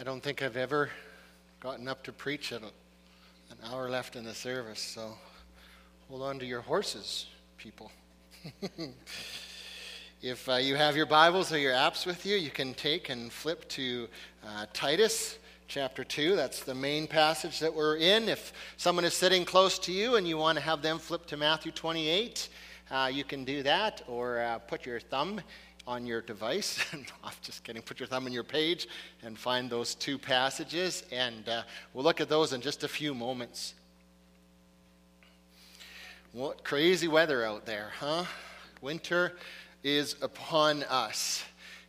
I don't think I've ever gotten up to preach at an hour left in the service, so hold on to your horses, people. if uh, you have your Bibles or your apps with you, you can take and flip to uh, Titus chapter 2. That's the main passage that we're in. If someone is sitting close to you and you want to have them flip to Matthew 28, uh, you can do that or uh, put your thumb on your device. I'm just kidding. Put your thumb on your page and find those two passages, and uh, we'll look at those in just a few moments. What crazy weather out there, huh? Winter is upon us.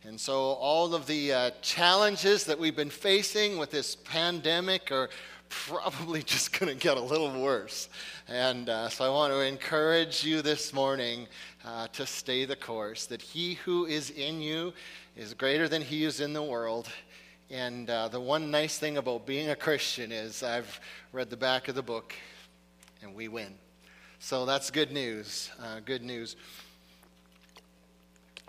And so, all of the uh, challenges that we've been facing with this pandemic are probably just going to get a little worse. And uh, so, I want to encourage you this morning uh, to stay the course, that he who is in you is greater than he is in the world. And uh, the one nice thing about being a Christian is I've read the back of the book and we win. So that's good news. Uh, good news.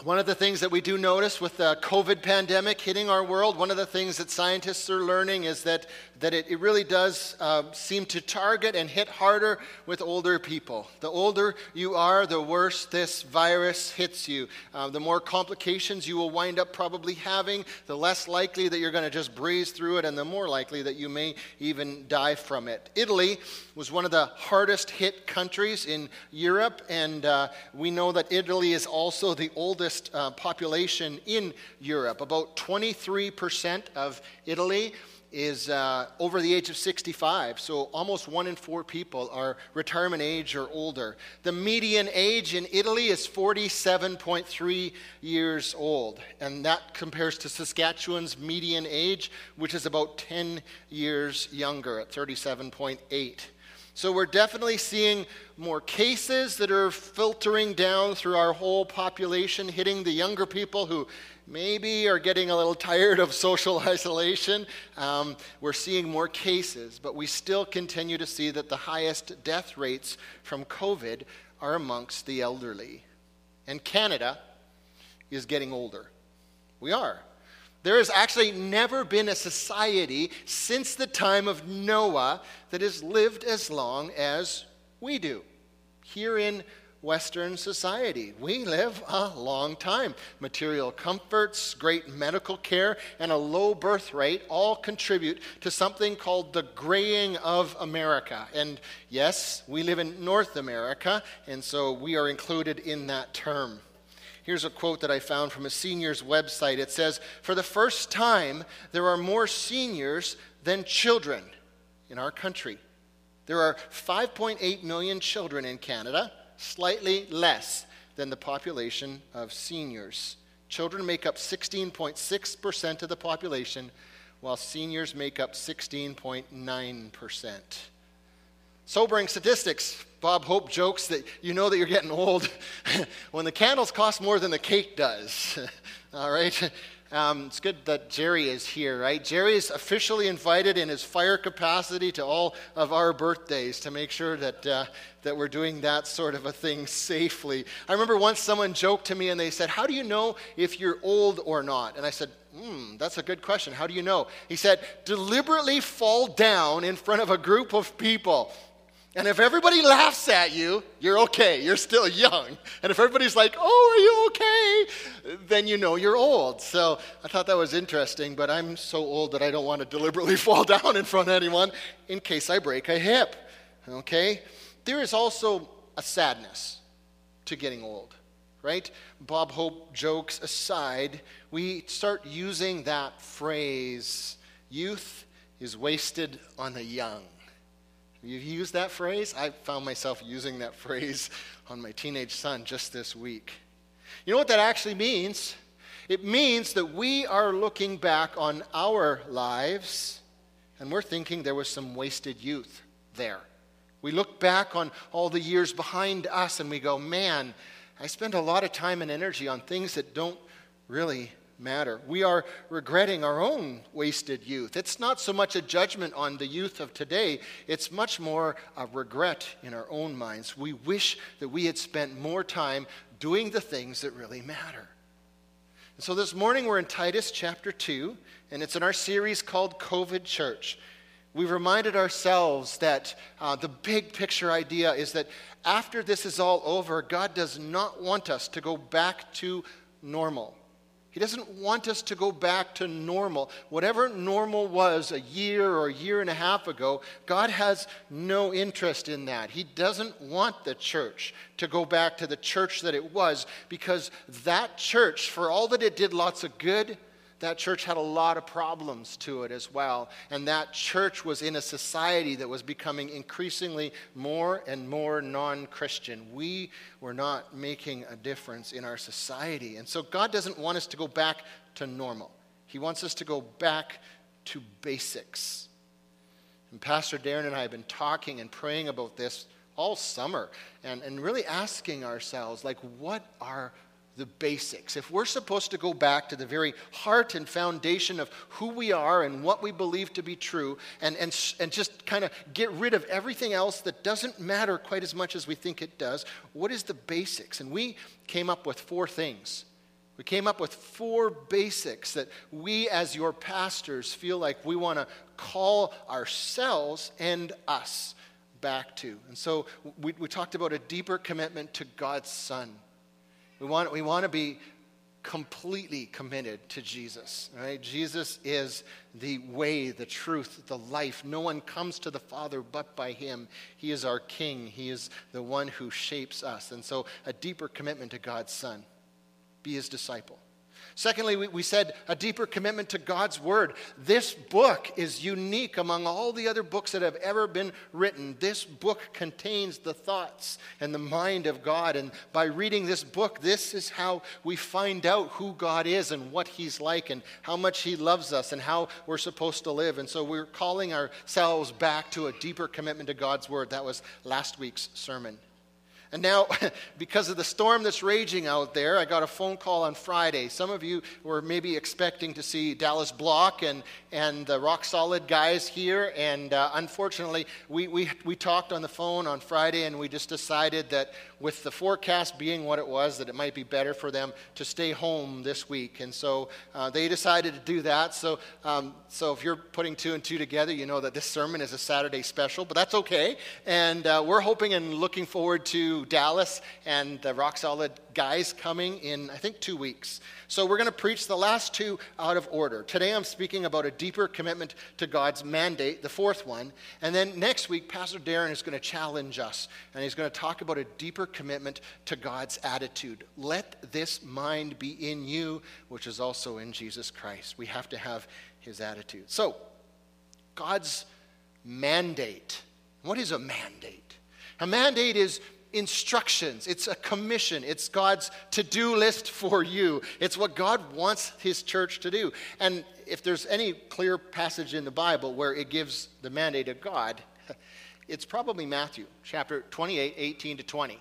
One of the things that we do notice with the COVID pandemic hitting our world, one of the things that scientists are learning is that, that it, it really does uh, seem to target and hit harder with older people. The older you are, the worse this virus hits you. Uh, the more complications you will wind up probably having, the less likely that you're going to just breeze through it, and the more likely that you may even die from it. Italy was one of the hardest hit countries in Europe, and uh, we know that Italy is also the oldest uh, population in Europe. About 23% of Italy is uh, over the age of 65. So almost one in four people are retirement age or older. The median age in Italy is 47.3 years old. And that compares to Saskatchewan's median age, which is about 10 years younger at 37.8. So we're definitely seeing more cases that are filtering down through our whole population, hitting the younger people who maybe are getting a little tired of social isolation. Um, we're seeing more cases, but we still continue to see that the highest death rates from COVID are amongst the elderly. And Canada is getting older. We are. There has actually never been a society since the time of Noah that has lived as long as we do here in Western society. We live a long time. Material comforts, great medical care, and a low birth rate all contribute to something called the graying of America. And yes, we live in North America, and so we are included in that term. Here's a quote that I found from a senior's website. It says, For the first time, there are more seniors than children in our country. There are 5.8 million children in Canada, slightly less than the population of seniors. Children make up 16.6% of the population, while seniors make up 16.9%. Sobering statistics. Bob Hope jokes that you know that you're getting old when the candles cost more than the cake does. All right? Um, it's good that Jerry is here, right? Jerry is officially invited in his fire capacity to all of our birthdays to make sure that, uh, that we're doing that sort of a thing safely. I remember once someone joked to me and they said, How do you know if you're old or not? And I said, Hmm, that's a good question. How do you know? He said, Deliberately fall down in front of a group of people and if everybody laughs at you, you're okay. You're still young. And if everybody's like, oh, are you okay? Then you know you're old. So I thought that was interesting, but I'm so old that I don't want to deliberately fall down in front of anyone in case I break a hip. Okay? There is also a sadness to getting old, right? Bob Hope jokes aside, we start using that phrase youth is wasted on the young. You've used that phrase? I found myself using that phrase on my teenage son just this week. You know what that actually means? It means that we are looking back on our lives and we're thinking there was some wasted youth there. We look back on all the years behind us and we go, man, I spent a lot of time and energy on things that don't really matter. We are regretting our own wasted youth. It's not so much a judgment on the youth of today, it's much more a regret in our own minds. We wish that we had spent more time doing the things that really matter. And So this morning we're in Titus chapter 2, and it's in our series called COVID Church. We've reminded ourselves that uh, the big picture idea is that after this is all over, God does not want us to go back to normal. He doesn't want us to go back to normal. Whatever normal was a year or a year and a half ago, God has no interest in that. He doesn't want the church to go back to the church that it was because that church, for all that it did lots of good, that church had a lot of problems to it as well. And that church was in a society that was becoming increasingly more and more non Christian. We were not making a difference in our society. And so God doesn't want us to go back to normal, He wants us to go back to basics. And Pastor Darren and I have been talking and praying about this all summer and, and really asking ourselves, like, what are the basics, if we're supposed to go back to the very heart and foundation of who we are and what we believe to be true, and, and, and just kind of get rid of everything else that doesn't matter quite as much as we think it does, what is the basics? And we came up with four things. We came up with four basics that we, as your pastors, feel like we want to call ourselves and us back to. And so we, we talked about a deeper commitment to God's Son we want, we want to be completely committed to Jesus. Right? Jesus is the way, the truth, the life. No one comes to the Father but by him. He is our King. He is the one who shapes us. And so, a deeper commitment to God's Son. Be his disciple. Secondly, we, we said a deeper commitment to God's Word. This book is unique among all the other books that have ever been written. This book contains the thoughts and the mind of God. And by reading this book, this is how we find out who God is and what He's like and how much He loves us and how we're supposed to live. And so we're calling ourselves back to a deeper commitment to God's Word. That was last week's sermon. And now, because of the storm that's raging out there, I got a phone call on Friday. Some of you were maybe expecting to see Dallas Block and, and the Rock Solid guys here. And uh, unfortunately, we, we, we talked on the phone on Friday and we just decided that with the forecast being what it was, that it might be better for them to stay home this week. And so uh, they decided to do that. So, um, so if you're putting two and two together, you know that this sermon is a Saturday special, but that's okay. And uh, we're hoping and looking forward to Dallas and the Rock Solid guys coming in, I think, two weeks. So we're going to preach the last two out of order. Today I'm speaking about a deeper commitment to God's mandate, the fourth one. And then next week, Pastor Darren is going to challenge us, and he's going to talk about a deeper commitment to God's attitude. Let this mind be in you, which is also in Jesus Christ. We have to have his attitude. So, God's mandate. What is a mandate? A mandate is instructions, it's a commission, it's God's to do list for you. It's what God wants His church to do. And if there's any clear passage in the Bible where it gives the mandate of God, it's probably Matthew chapter 28, 18 to 20.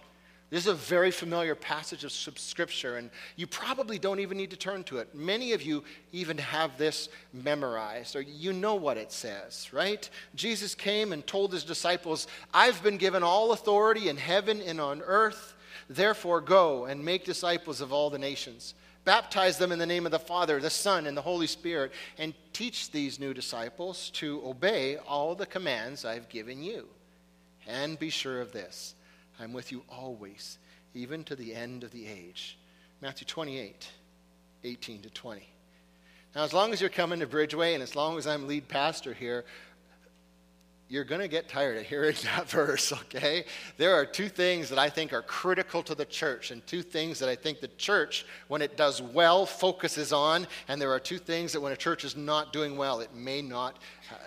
This is a very familiar passage of scripture, and you probably don't even need to turn to it. Many of you even have this memorized, or you know what it says, right? Jesus came and told his disciples, I've been given all authority in heaven and on earth. Therefore, go and make disciples of all the nations. Baptize them in the name of the Father, the Son, and the Holy Spirit, and teach these new disciples to obey all the commands I've given you. And be sure of this I'm with you always, even to the end of the age. Matthew 28, 18 to 20. Now, as long as you're coming to Bridgeway and as long as I'm lead pastor here, you're going to get tired of hearing that verse, okay? There are two things that I think are critical to the church, and two things that I think the church, when it does well, focuses on, and there are two things that when a church is not doing well, it may not,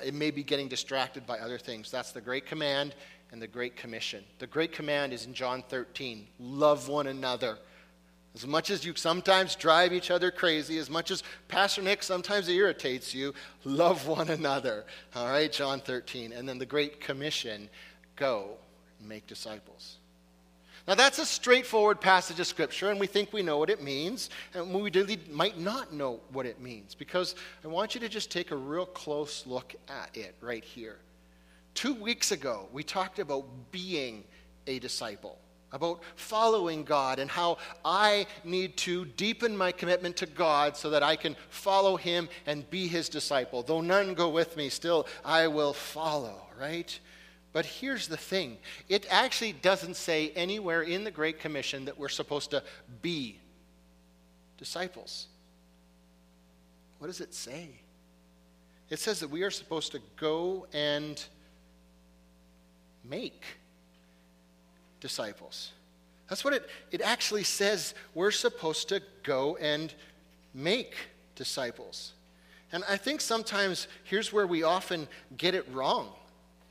it may be getting distracted by other things. That's the Great Command and the Great Commission. The Great Command is in John 13 love one another. As much as you sometimes drive each other crazy, as much as Pastor Nick sometimes irritates you, love one another. All right, John 13. And then the Great Commission go and make disciples. Now, that's a straightforward passage of Scripture, and we think we know what it means, and we really might not know what it means, because I want you to just take a real close look at it right here. Two weeks ago, we talked about being a disciple about following God and how I need to deepen my commitment to God so that I can follow Him and be His disciple. Though none go with me, still I will follow, right? But here's the thing it actually doesn't say anywhere in the Great Commission that we're supposed to be disciples. What does it say? It says that we are supposed to go and make disciples. That's what it, it actually says. We're supposed to go and make disciples. And I think sometimes here's where we often get it wrong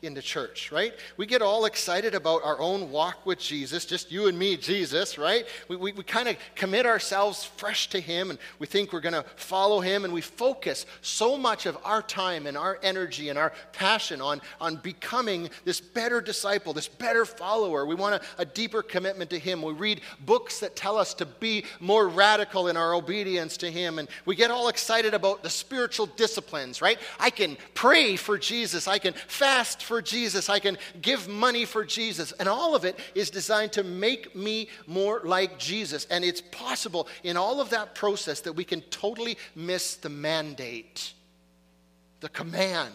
in the church, right? We get all excited about our own walk with Jesus, just you and me, Jesus, right? We, we, we kind of commit ourselves fresh to Him and we think we're going to follow Him and we focus so much of our time and our energy and our passion on, on becoming this better disciple, this better follower. We want a, a deeper commitment to Him. We read books that tell us to be more radical in our obedience to Him and we get all excited about the spiritual disciplines, right? I can pray for Jesus, I can fast for for Jesus. I can give money for Jesus. And all of it is designed to make me more like Jesus. And it's possible in all of that process that we can totally miss the mandate, the command,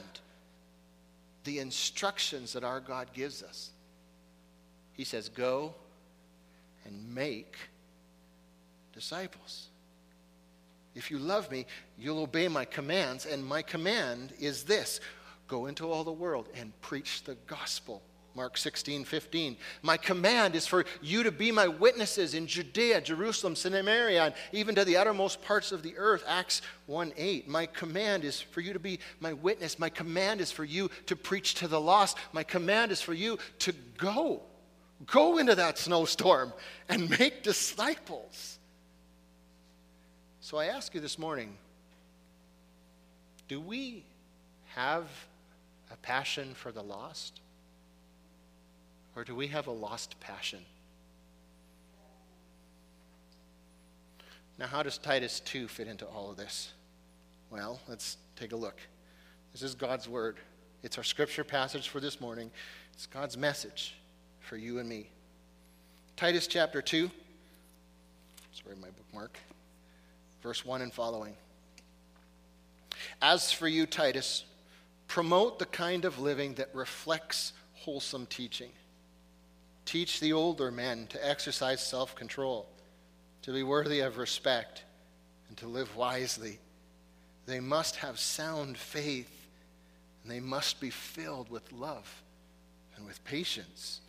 the instructions that our God gives us. He says, Go and make disciples. If you love me, you'll obey my commands. And my command is this Go into all the world and preach the gospel. Mark 16, 15. My command is for you to be my witnesses in Judea, Jerusalem, Samaria, and even to the uttermost parts of the earth. Acts 1 8. My command is for you to be my witness. My command is for you to preach to the lost. My command is for you to go. Go into that snowstorm and make disciples. So I ask you this morning do we have a passion for the lost? Or do we have a lost passion? Now, how does Titus 2 fit into all of this? Well, let's take a look. This is God's word. It's our scripture passage for this morning. It's God's message for you and me. Titus chapter 2. Sorry, my bookmark. Verse 1 and following. As for you, Titus, Promote the kind of living that reflects wholesome teaching. Teach the older men to exercise self control, to be worthy of respect, and to live wisely. They must have sound faith, and they must be filled with love and with patience.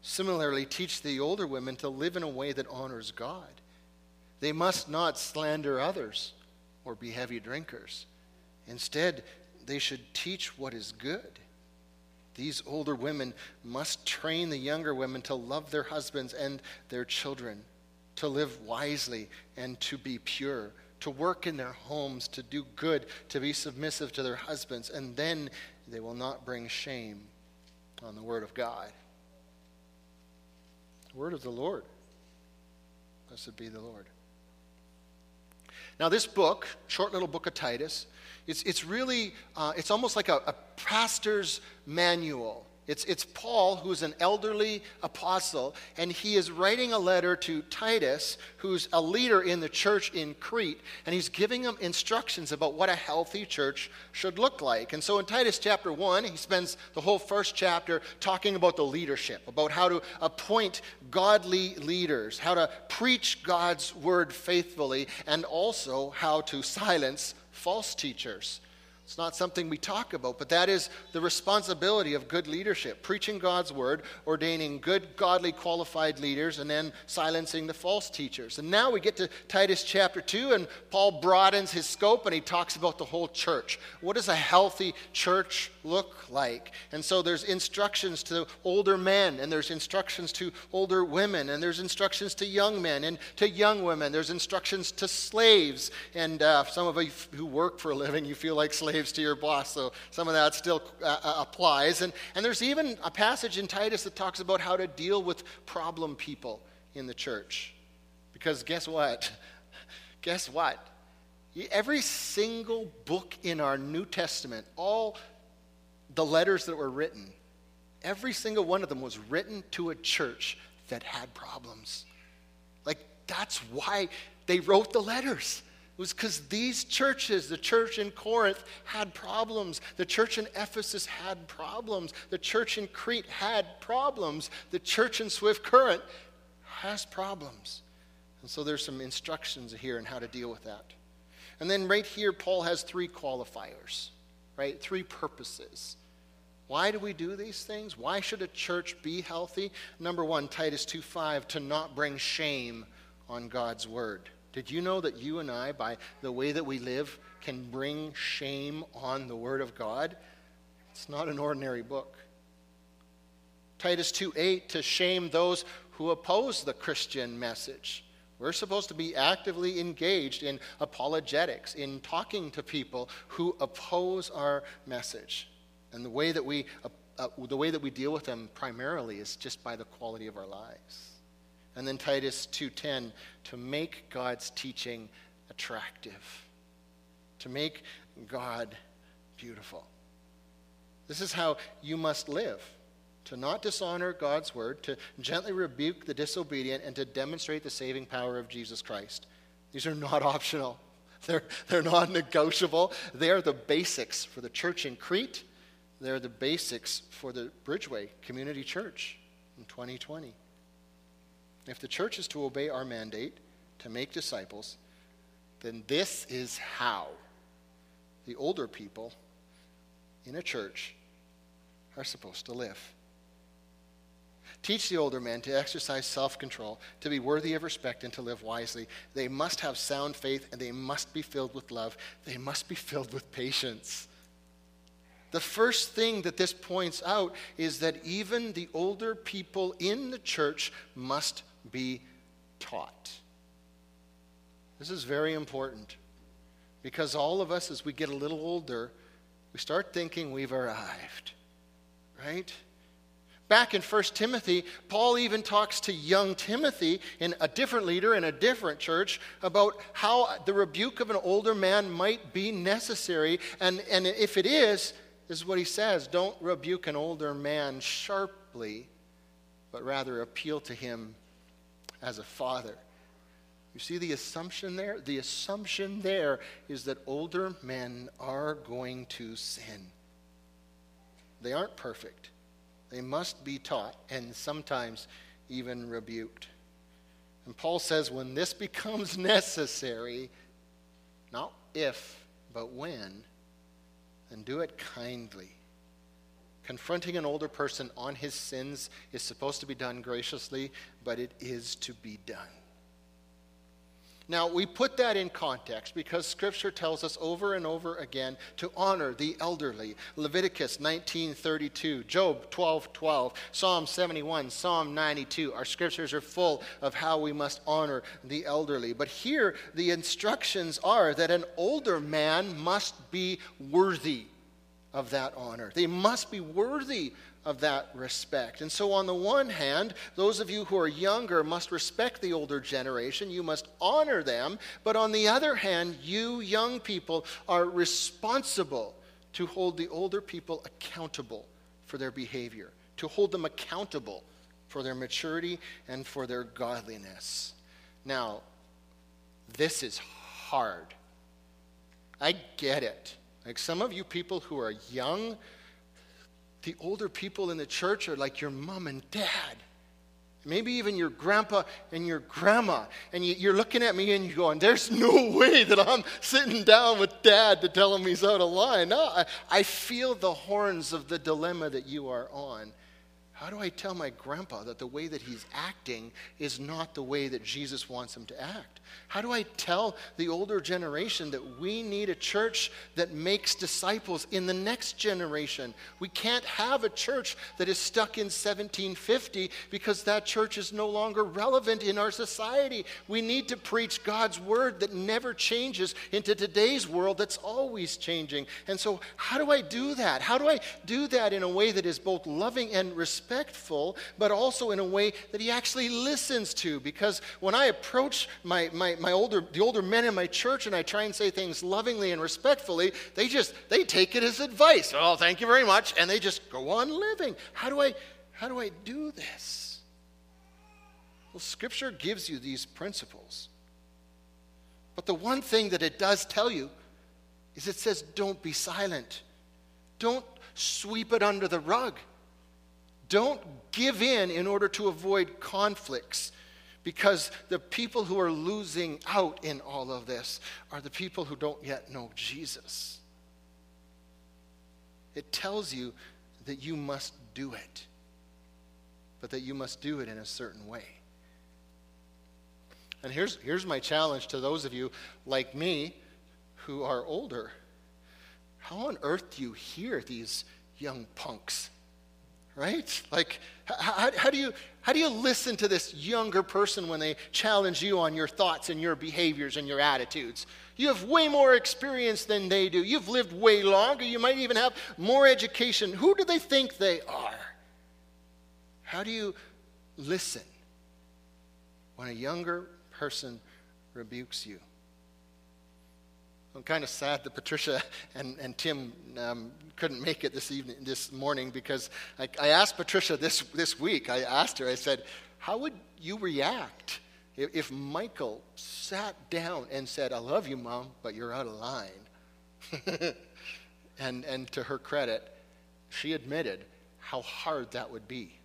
Similarly, teach the older women to live in a way that honors God. They must not slander others or be heavy drinkers. Instead, they should teach what is good. These older women must train the younger women to love their husbands and their children, to live wisely and to be pure, to work in their homes, to do good, to be submissive to their husbands, and then they will not bring shame on the word of God. The word of the Lord. Blessed be the Lord. Now, this book, short little book of Titus, it's, it's really, uh, it's almost like a, a pastor's manual. It's, it's Paul, who's an elderly apostle, and he is writing a letter to Titus, who's a leader in the church in Crete, and he's giving him instructions about what a healthy church should look like. And so in Titus chapter 1, he spends the whole first chapter talking about the leadership, about how to appoint godly leaders, how to preach God's word faithfully, and also how to silence false teachers. It's not something we talk about, but that is the responsibility of good leadership preaching God's word, ordaining good, godly, qualified leaders, and then silencing the false teachers. And now we get to Titus chapter 2, and Paul broadens his scope and he talks about the whole church. What does a healthy church look like? And so there's instructions to older men, and there's instructions to older women, and there's instructions to young men and to young women. There's instructions to slaves. And uh, some of you who work for a living, you feel like slaves slaves to your boss. So some of that still uh, uh, applies. And, and there's even a passage in Titus that talks about how to deal with problem people in the church. Because guess what? guess what? Every single book in our New Testament, all the letters that were written, every single one of them was written to a church that had problems. Like, that's why they wrote the letters. It was because these churches, the church in Corinth, had problems. The church in Ephesus had problems. The church in Crete had problems. The church in Swift Current has problems. And so there's some instructions here on how to deal with that. And then right here, Paul has three qualifiers, right? Three purposes. Why do we do these things? Why should a church be healthy? Number one, Titus 2:5, to not bring shame on God's word. Did you know that you and I, by the way that we live, can bring shame on the word of God? It's not an ordinary book. Titus 2:8 to shame those who oppose the Christian message. We're supposed to be actively engaged in apologetics, in talking to people who oppose our message. And the way that we, uh, uh, the way that we deal with them primarily is just by the quality of our lives. And then Titus 2:10 to make God's teaching attractive. To make God beautiful. This is how you must live to not dishonor God's word, to gently rebuke the disobedient, and to demonstrate the saving power of Jesus Christ. These are not optional, they're, they're not negotiable. They are the basics for the church in Crete they're the basics for the Bridgeway Community Church in 2020. If the church is to obey our mandate to make disciples, then this is how the older people in a church are supposed to live. Teach the older men to exercise self control, to be worthy of respect, and to live wisely. They must have sound faith and they must be filled with love. They must be filled with patience. The first thing that this points out is that even the older people in the church must be taught. This is very important because all of us, as we get a little older, we start thinking we've arrived, right? Back in 1 Timothy, Paul even talks to young Timothy, in a different leader in a different church, about how the rebuke of an older man might be necessary. And, and if it is, this is what he says don't rebuke an older man sharply, but rather appeal to him as a father. You see the assumption there? The assumption there is that older men are going to sin. They aren't perfect. They must be taught and sometimes even rebuked. And Paul says when this becomes necessary, not if, but when, and do it kindly. Confronting an older person on his sins is supposed to be done graciously, but it is to be done. Now, we put that in context because Scripture tells us over and over again to honor the elderly. Leviticus 19:32, Job 12:12, Psalm 71, Psalm 92. Our scriptures are full of how we must honor the elderly. But here, the instructions are that an older man must be worthy of that honor. They must be worthy of that respect. And so, on the one hand, those of you who are younger must respect the older generation. You must honor them. But on the other hand, you young people are responsible to hold the older people accountable for their behavior, to hold them accountable for their maturity and for their godliness. Now, this is hard. I get it. Like some of you people who are young, the older people in the church are like your mom and dad. Maybe even your grandpa and your grandma. And you, are looking at me and you're going, There's no way that I'm sitting down with dad to tell him he's out of line. No, I, I feel the horns of the dilemma that you are on. How do I tell my grandpa that the way that he's acting is not the way that Jesus wants him to act? How do I tell the older generation that we need a church that makes disciples in the next generation? We can't have a church that is stuck in 1750 because that church is no longer relevant in our society. We need to preach God's word that never changes into today's world that's always changing. And so, how do I do that? How do I do that in a way that is both loving and respectful? Respectful, but also in a way that he actually listens to. Because when I approach my, my, my older, the older men in my church and I try and say things lovingly and respectfully, they just, they take it as advice. Oh, thank you very much. And they just go on living. How do I, how do I do this? Well, Scripture gives you these principles. But the one thing that it does tell you is it says, don't be silent. Don't sweep it under the rug. Don't give in in order to avoid conflicts. Because the people who are losing out in all of this are the people who don't yet know Jesus. It tells you that you must do it, but that you must do it in a certain way. And here's, here's my challenge to those of you like me who are older. How on earth do you hear these young punks right? Like, how, how, do you, how do you listen to this younger person when they challenge you on your thoughts and your behaviors and your attitudes? You have way more experience than they do. You've lived way longer. You might even have more education. Who do they think they are? How do you listen when a younger person rebukes you? I'm kind of sad that Patricia and, and Tim um, couldn't make it this evening, this morning, because I, I, asked Patricia this, this week, I asked her, I said, how would you react if, if Michael sat down and said, I love you, Mom, but you're out of line? and, and to her credit, she admitted how hard that would be.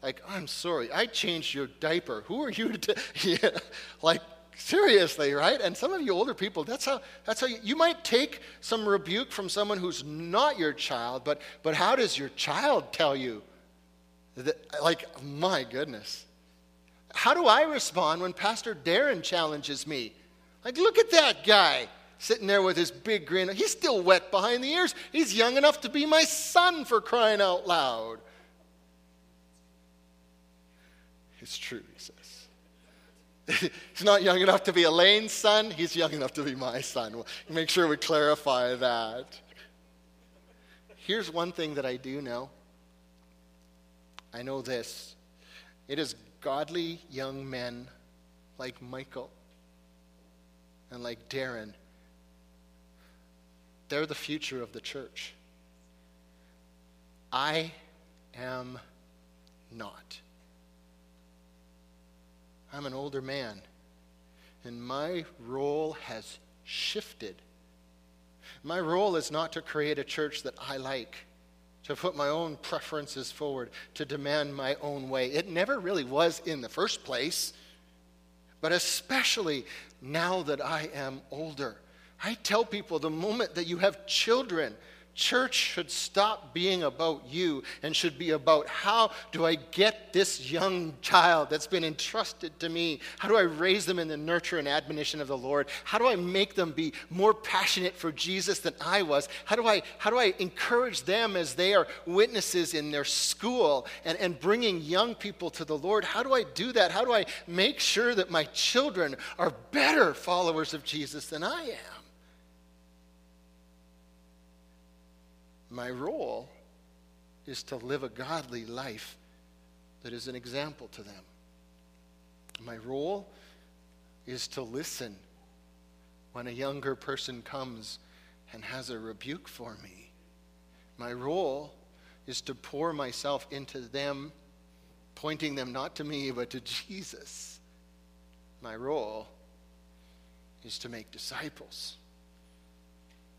Like, I'm sorry, I changed your diaper. Who are you to, yeah, like, Seriously, right? And some of you older people, that's how, that's how you, you might take some rebuke from someone who's not your child, but, but how does your child tell you? That, like, my goodness. How do I respond when Pastor Darren challenges me? Like, look at that guy sitting there with his big grin. He's still wet behind the ears. He's young enough to be my son for crying out loud. It's true, he says. he's not young enough to be Elaine's son, he's young enough to be my son. We'll make sure we clarify that. Here's one thing that I do know I know this it is godly young men like Michael and like Darren. They're the future of the church. I am not. I'm an older man, and my role has shifted. My role is not to create a church that I like, to put my own preferences forward, to demand my own way. It never really was in the first place, but especially now that I am older. I tell people the moment that you have children, Church should stop being about you and should be about how do I get this young child that's been entrusted to me? How do I raise them in the nurture and admonition of the Lord? How do I make them be more passionate for Jesus than I was? How do I, how do I encourage them as they are witnesses in their school and, and bringing young people to the Lord? How do I do that? How do I make sure that my children are better followers of Jesus than I am? My role is to live a godly life that is an example to them. My role is to listen when a younger person comes and has a rebuke for me. My role is to pour myself into them, pointing them not to me, but to Jesus. My role is to make disciples.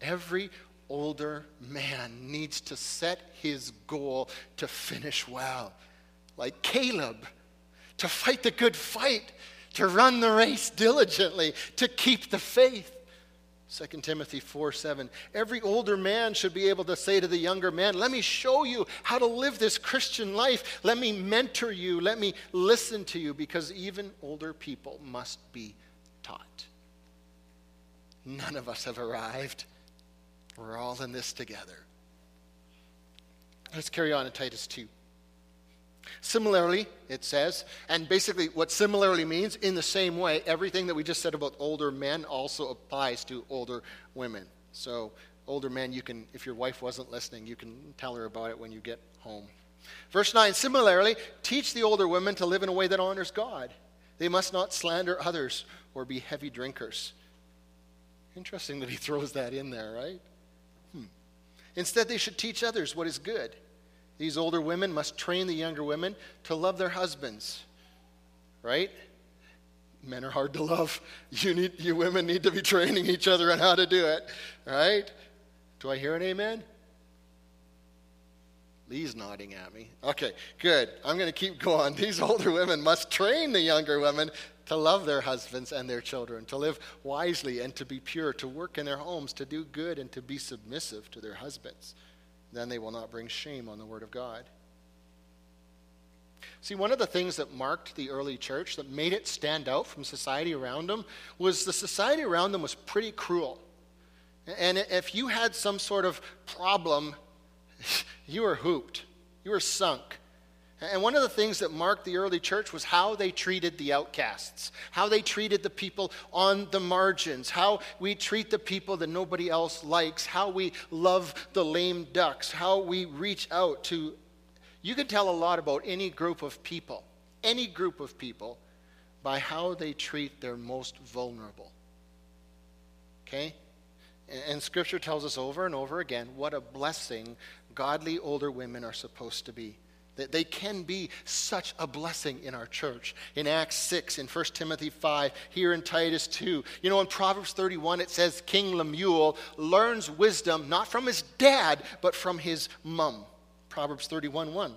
Every older man needs to set his goal to finish well. Like Caleb, to fight the good fight, to run the race diligently, to keep the faith. 2 Timothy 4 7. Every older man should be able to say to the younger man, Let me show you how to live this Christian life. Let me mentor you. Let me listen to you, because even older people must be taught. None of us have arrived. We're all in this together. Let's carry on in Titus 2. Similarly, it says, and basically what similarly means, in the same way, everything that we just said about older men also applies to older women. So, older men, you can, if your wife wasn't listening, you can tell her about it when you get home. Verse 9, similarly, teach the older women to live in a way that honors God. They must not slander others or be heavy drinkers. Interesting that he throws that in there, right? Instead, they should teach others what is good. These older women must train the younger women to love their husbands. right? Men are hard to love. You, need, you women need to be training each other on how to do it, right? Do I hear an amen? Lee's nodding at me. Okay, good. I'm going to keep going. These older women must train the younger women to love their husbands and their children, to live wisely and to be pure, to work in their homes, to do good and to be submissive to their husbands. Then they will not bring shame on the word of God. See, one of the things that marked the early church, that made it stand out from society around them, was the society around them was pretty cruel. And if you had some sort of problem, you were hooped, you were sunk. And one of the things that marked the early church was how they treated the outcasts, how they treated the people on the margins, how we treat the people that nobody else likes, how we love the lame ducks, how we reach out to you can tell a lot about any group of people, any group of people, by how they treat their most vulnerable. Okay? And Scripture tells us over and over again what a blessing godly older women are supposed to be. That they can be such a blessing in our church. In Acts 6, in 1 Timothy 5, here in Titus 2. You know, in Proverbs 31, it says King Lemuel learns wisdom not from his dad, but from his mom. Proverbs 31 1.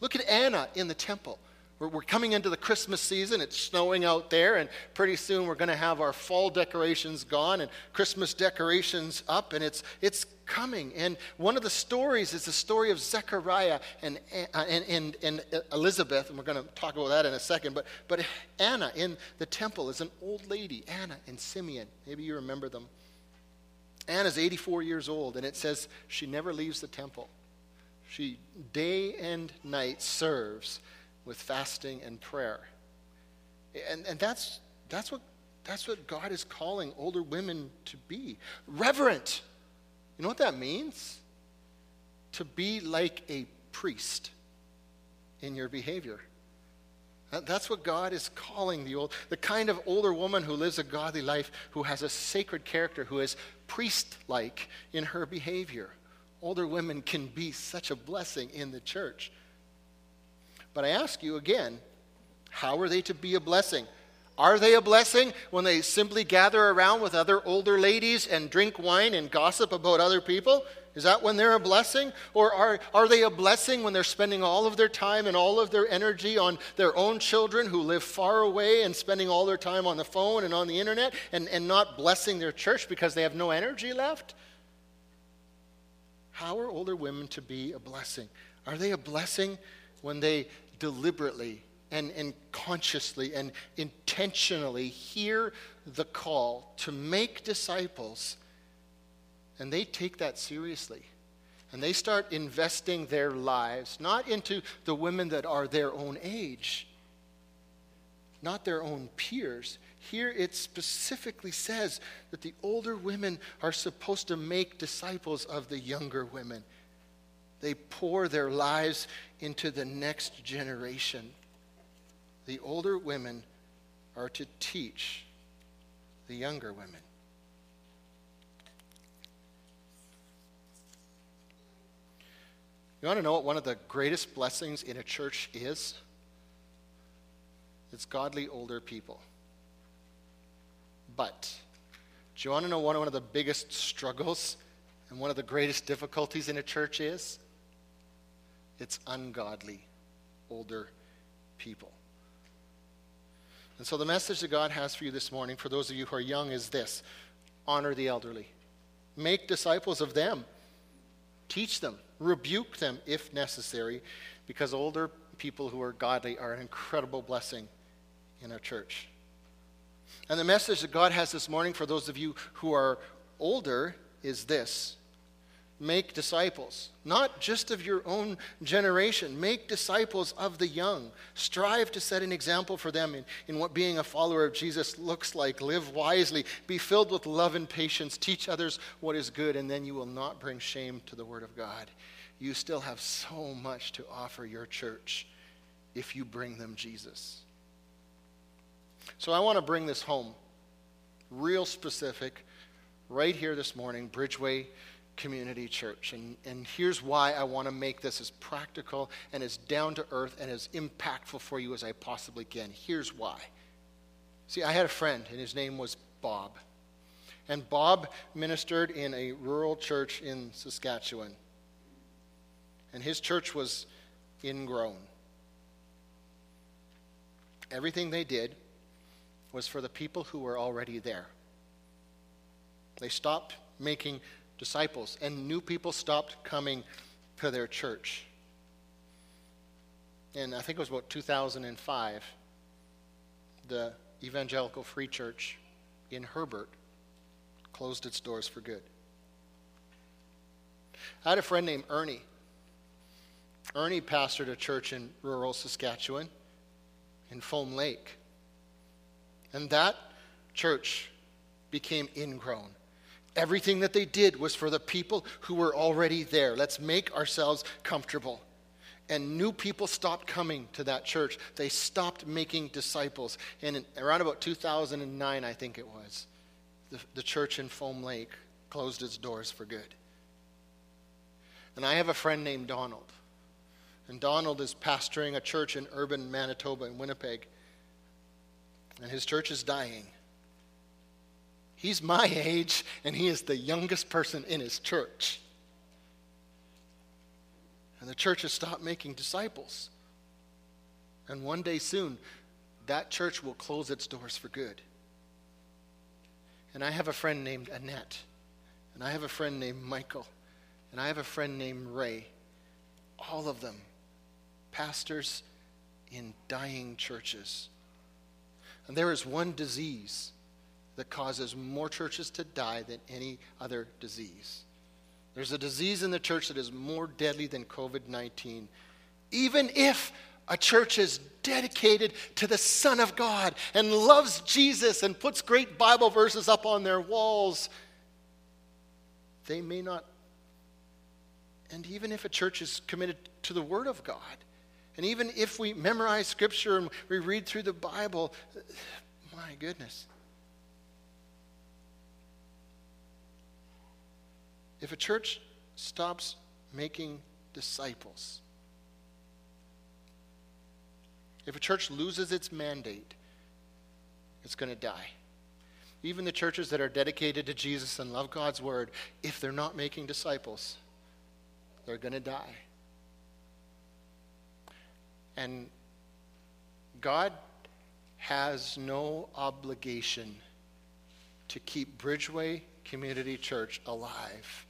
Look at Anna in the temple. We're, we're coming into the Christmas season. It's snowing out there, and pretty soon we're going to have our fall decorations gone and Christmas decorations up, and it's, it's coming. And one of the stories is the story of Zechariah and, uh, and, and, and Elizabeth, and we're going to talk about that in a second. But, but Anna in the temple is an old lady, Anna and Simeon. Maybe you remember them. Anna's 84 years old, and it says she never leaves the temple. She day and night serves with fasting and prayer. And, and that's, that's, what, that's what God is calling older women to be reverent. You know what that means? To be like a priest in your behavior. That's what God is calling the old, the kind of older woman who lives a godly life, who has a sacred character, who is priest like in her behavior older women can be such a blessing in the church. But I ask you again, how are they to be a blessing? Are they a blessing when they simply gather around with other older ladies and drink wine and gossip about other people? Is that when they're a blessing? Or are, are they a blessing when they're spending all of their time and all of their energy on their own children who live far away and spending all their time on the phone and on the internet and, and not blessing their church because they have no energy left? How are older women to be a blessing? Are they a blessing when they deliberately and, and consciously and intentionally hear the call to make disciples and they take that seriously? And they start investing their lives not into the women that are their own age, not their own peers, here it specifically says that the older women are supposed to make disciples of the younger women. They pour their lives into the next generation. The older women are to teach the younger women. You want to know what one of the greatest blessings in a church is? It's godly older people. But do you want to know what one of the biggest struggles and one of the greatest difficulties in a church is? It's ungodly older people. And so the message that God has for you this morning, for those of you who are young, is this. Honor the elderly, make disciples of them, teach them, rebuke them if necessary, because older people who are godly are an incredible blessing in our church. And the message that God has this morning for those of you who are older is this make disciples, not just of your own generation. Make disciples of the young. Strive to set an example for them in, in what being a follower of Jesus looks like. Live wisely. Be filled with love and patience. Teach others what is good, and then you will not bring shame to the Word of God. You still have so much to offer your church if you bring them Jesus. So I want to bring this home, real specific, right here this morning, Bridgeway Community Church. And, and here's why I want to make this as practical and as down to earth and as impactful for you as I possibly can. Here's why. See, I had a friend, and his name was Bob. And Bob ministered in a rural church in Saskatchewan. And his church was ingrown. Everything they did was for the people who were already there. They stopped making disciples, and new people stopped coming to their church. And I think it was about 2005, the Evangelical Free Church in Herbert closed its doors for good. I had a friend named Ernie. Ernie pastored a church in rural Saskatchewan in Foam Lake. And that church became ingrown. Everything that they did was for the people who were already there. Let's make ourselves comfortable. And new people stopped coming to that church. They stopped making disciples. And in, around about 2009, I think it was, the, the church in Foam Lake closed its doors for good. And I have a friend named Donald. And Donald is pastoring a church in urban Manitoba in Winnipeg. And his church is dying. He's my age, and he is the youngest person in his church. And the church has stopped making disciples. And one day soon, that church will close its doors for good. And I have a friend named Annette. And I have a friend named Michael. And I have a friend named Ray. All of them pastors in dying churches. And there is one disease that causes more churches to die than any other disease. There's a disease in the church that is more deadly than COVID 19. Even if a church is dedicated to the Son of God and loves Jesus and puts great Bible verses up on their walls, they may not. And even if a church is committed to the Word of God, and even if we memorize Scripture and we read through the Bible, my goodness, If a church stops making disciples, if a church loses its mandate, it's going to die. Even the churches that are dedicated to Jesus and love God's word, if they're not making disciples, they're going to die. And God has no obligation to keep Bridgeway Community Church alive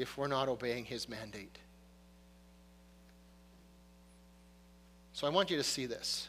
if we're not obeying his mandate. So I want you to see this.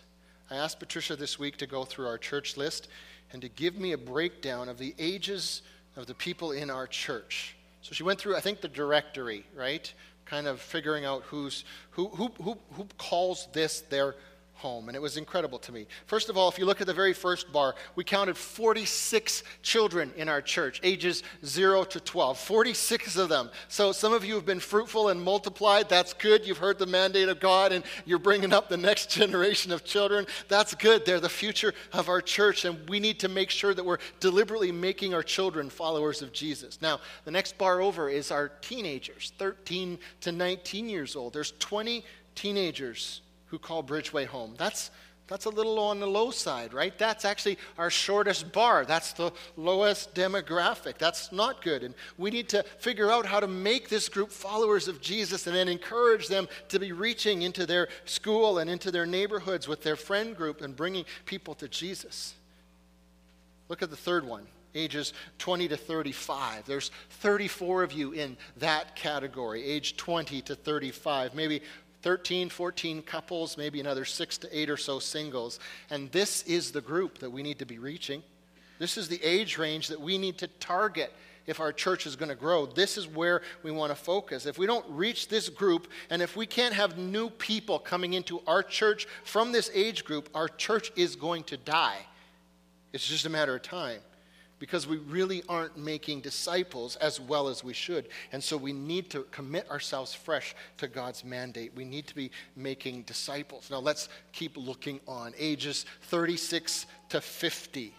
I asked Patricia this week to go through our church list and to give me a breakdown of the ages of the people in our church. So she went through, I think, the directory, right? Kind of figuring out who's, who, who, who, who calls this their home. And it was incredible to me. First of all, if you look at the very first bar, we counted 46 children in our church, ages 0 to 12. 46 of them. So some of you have been fruitful and multiplied. That's good. You've heard the mandate of God and you're bringing up the next generation of children. That's good. They're the future of our church. And we need to make sure that we're deliberately making our children followers of Jesus. Now, the next bar over is our teenagers, 13 to 19 years old. There's 20 teenagers who call Bridgeway home. That's, that's a little on the low side, right? That's actually our shortest bar. That's the lowest demographic. That's not good. And we need to figure out how to make this group followers of Jesus and then encourage them to be reaching into their school and into their neighborhoods with their friend group and bringing people to Jesus. Look at the third one ages 20 to 35. There's 34 of you in that category, age 20 to 35. Maybe 13, 14 couples, maybe another six to eight or so singles. And this is the group that we need to be reaching. This is the age range that we need to target if our church is going to grow. This is where we want to focus. If we don't reach this group, and if we can't have new people coming into our church from this age group, our church is going to die. It's just a matter of time because we really aren't making disciples as well as we should. And so we need to commit ourselves fresh to God's mandate. We need to be making disciples. Now let's keep looking on. Ages 36 to 50.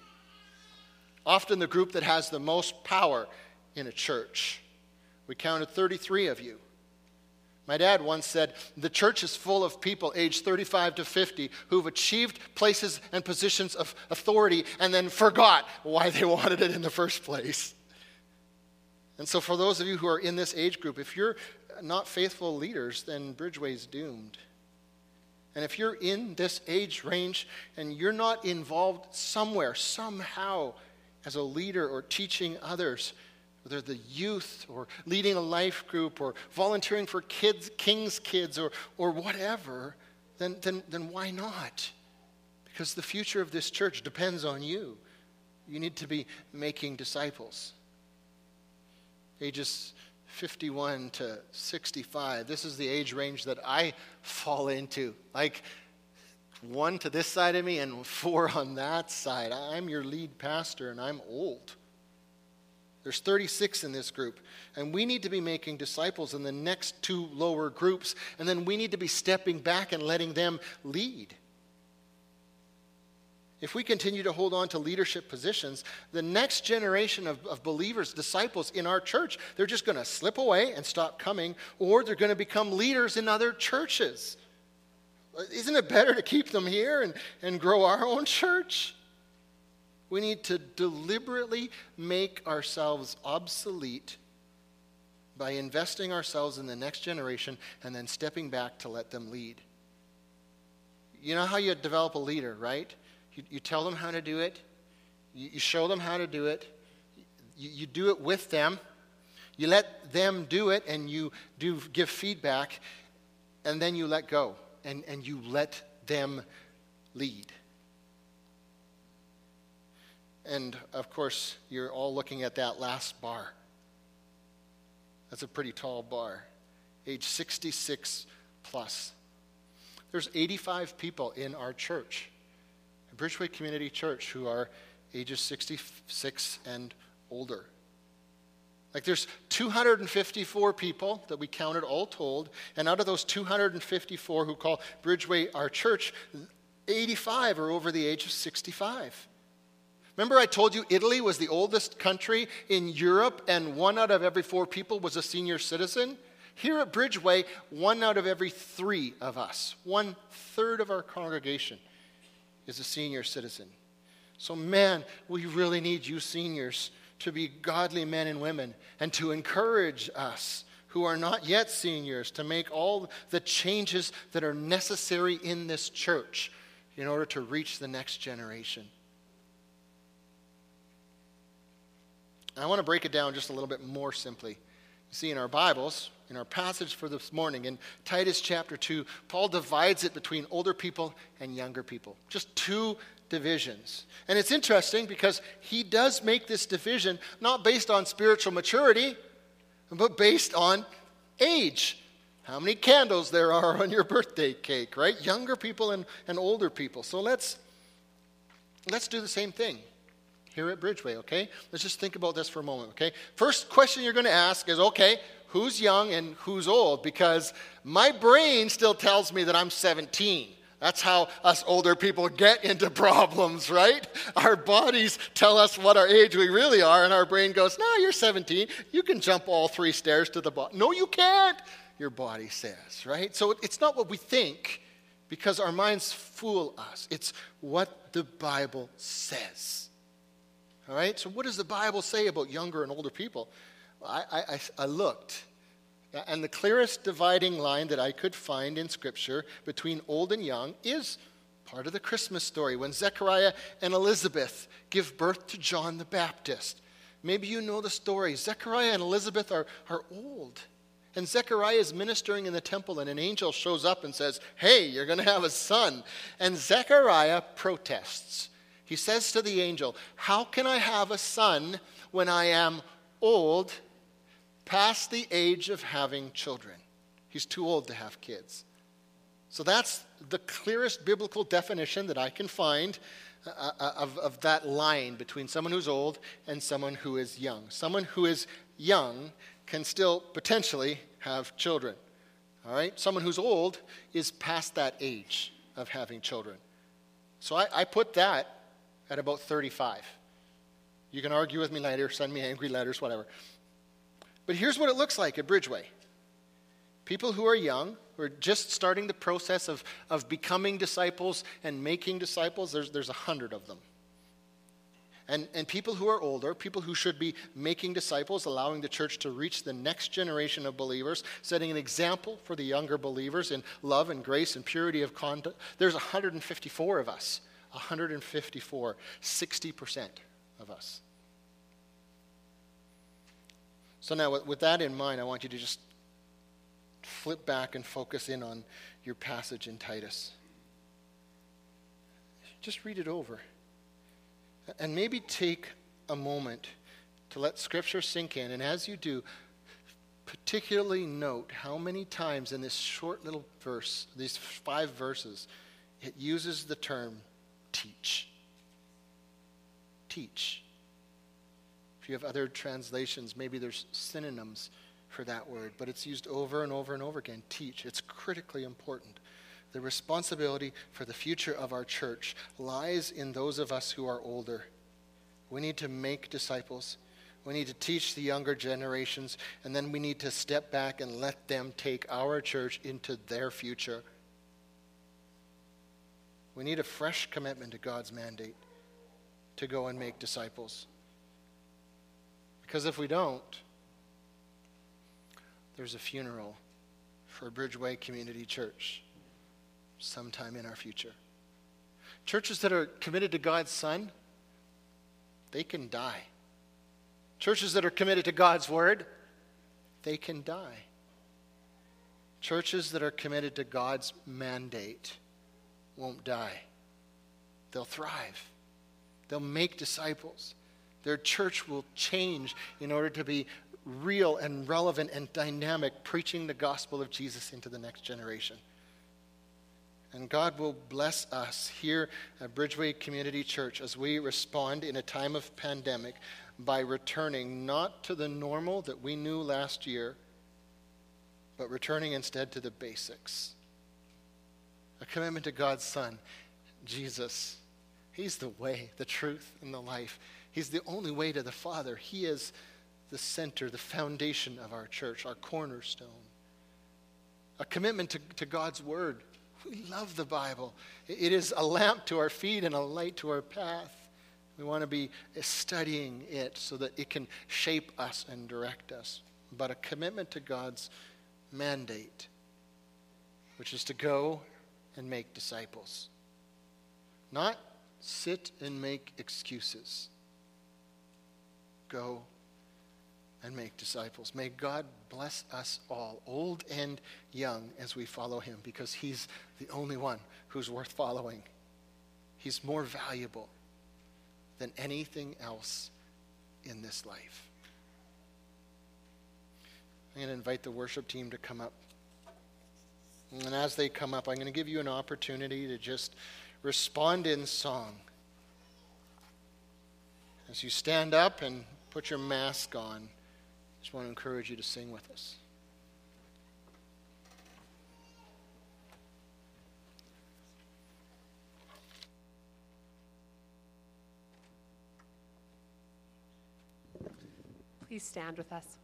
Often the group that has the most power in a church. We counted 33 of you. My dad once said, The church is full of people aged 35 to 50 who've achieved places and positions of authority and then forgot why they wanted it in the first place. And so, for those of you who are in this age group, if you're not faithful leaders, then Bridgeway's doomed. And if you're in this age range and you're not involved somewhere, somehow, as a leader or teaching others, whether the youth or leading a life group or volunteering for kids, king's kids or, or whatever, then, then, then why not? Because the future of this church depends on you. You need to be making disciples. Ages 51 to 65, this is the age range that I fall into. Like one to this side of me and four on that side. I'm your lead pastor and I'm old. There's 36 in this group. And we need to be making disciples in the next two lower groups. And then we need to be stepping back and letting them lead. If we continue to hold on to leadership positions, the next generation of, of believers, disciples in our church, they're just going to slip away and stop coming, or they're going to become leaders in other churches. Isn't it better to keep them here and, and grow our own church? We need to deliberately make ourselves obsolete by investing ourselves in the next generation and then stepping back to let them lead. You know how you develop a leader, right? You, you tell them how to do it, you, you show them how to do it, you, you do it with them, you let them do it, and you do give feedback, and then you let go and, and you let them lead. And of course, you're all looking at that last bar. That's a pretty tall bar, age 66 plus. There's 85 people in our church, Bridgeway Community Church, who are ages 66 and older. Like there's 254 people that we counted all told, and out of those 254 who call Bridgeway our church, 85 are over the age of 65. Remember, I told you Italy was the oldest country in Europe, and one out of every four people was a senior citizen? Here at Bridgeway, one out of every three of us, one third of our congregation, is a senior citizen. So, man, we really need you seniors to be godly men and women and to encourage us who are not yet seniors to make all the changes that are necessary in this church in order to reach the next generation. I want to break it down just a little bit more simply. You see, in our Bibles, in our passage for this morning, in Titus chapter 2, Paul divides it between older people and younger people. Just two divisions. And it's interesting because he does make this division not based on spiritual maturity, but based on age. How many candles there are on your birthday cake, right? Younger people and, and older people. So let's let's do the same thing here at Bridgeway, okay? Let's just think about this for a moment, okay? First question you're going to ask is okay, who's young and who's old? Because my brain still tells me that I'm 17. That's how us older people get into problems, right? Our bodies tell us what our age we really are, and our brain goes, No, you're 17. You can jump all three stairs to the bottom. No, you can't, your body says, right? So it's not what we think because our minds fool us. It's what the Bible says. All right? So, what does the Bible say about younger and older people? I, I, I looked, and the clearest dividing line that I could find in Scripture between old and young is part of the Christmas story when Zechariah and Elizabeth give birth to John the Baptist. Maybe you know the story. Zechariah and Elizabeth are, are old. And Zechariah is ministering in the temple, and an angel shows up and says, Hey, you're going to have a son. And Zechariah protests. He says to the angel, How can I have a son when I am old, past the age of having children? He's too old to have kids. So that's the clearest biblical definition that I can find uh, uh, of, of that line between someone who's old and someone who is young. Someone who is young can still potentially have children. All right? Someone who's old is past that age of having children. So I, I put that at about 35. You can argue with me later, send me angry letters, whatever. But here's what it looks like at Bridgeway people who are young, who are just starting the process of, of becoming disciples and making disciples, there's, there's a hundred of them. And, and people who are older, people who should be making disciples, allowing the church to reach the next generation of believers, setting an example for the younger believers in love and grace and purity of conduct. There's 154 of us. 154, 60% of us. So now, with, with that in mind, I want you to just flip back and focus in on your passage in Titus. Just read it over. And maybe take a moment to let Scripture sink in. And as you do, particularly note how many times in this short little verse, these five verses, it uses the term teach. Teach. If you have other translations, maybe there's synonyms for that word, but it's used over and over and over again. Teach. It's critically important. The responsibility for the future of our church lies in those of us who are older. We need to make disciples. We need to teach the younger generations, and then we need to step back and let them take our church into their future. We need a fresh commitment to God's mandate to go and make disciples. Because if we don't, there's a funeral for Bridgeway Community Church sometime in our future. Churches that are committed to God's Son, they can die. Churches that are committed to God's Word, they can die. Churches that are committed to God's mandate won't die. They'll thrive. They'll make disciples. Their church will change in order to be real and relevant and dynamic, preaching the gospel of Jesus into the next generation. And God will bless us here at Bridgeway Community Church as we respond in a time of pandemic by returning not to the normal that we knew last year, but returning instead to the basics. A commitment to God's Son, Jesus. He's the way, the truth, and the life. He's the only way to the Father. He is the center, the foundation of our church, our cornerstone. A commitment to, to God's Word. We love the Bible. It is a lamp to our feet and a light to our path. We want to be studying it so that it can shape us and direct us. But a commitment to God's mandate, which is to go and make disciples. Not sit and make excuses. Go and make disciples. May God bless us all, old and young, as we follow him, because he's the only one who's worth following. He's more valuable than anything else in this life. I'm going to invite the worship team to come up. And as they come up, I'm going to give you an opportunity to just respond in song. As you stand up and put your mask on, I just want to encourage you to sing with us. Please stand with us.